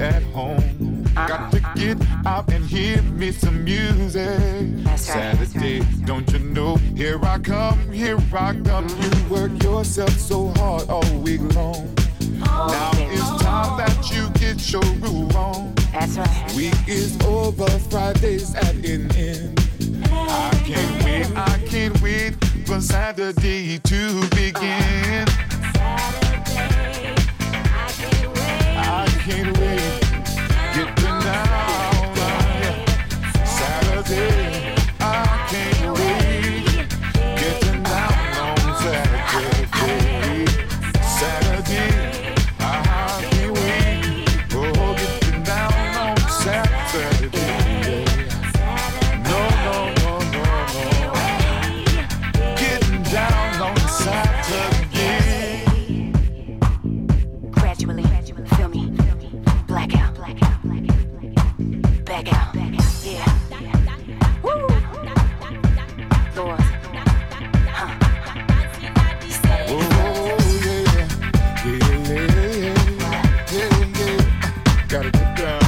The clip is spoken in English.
At home. Got to get out and hear me some music. Saturday, don't you know? Here I come, here I come. You work yourself so hard all week long. Now it's time that you get your groove on. That's right. Week is over, Friday's at an end. I can't wait, I can't wait for Saturday to begin. Can't wait. Down,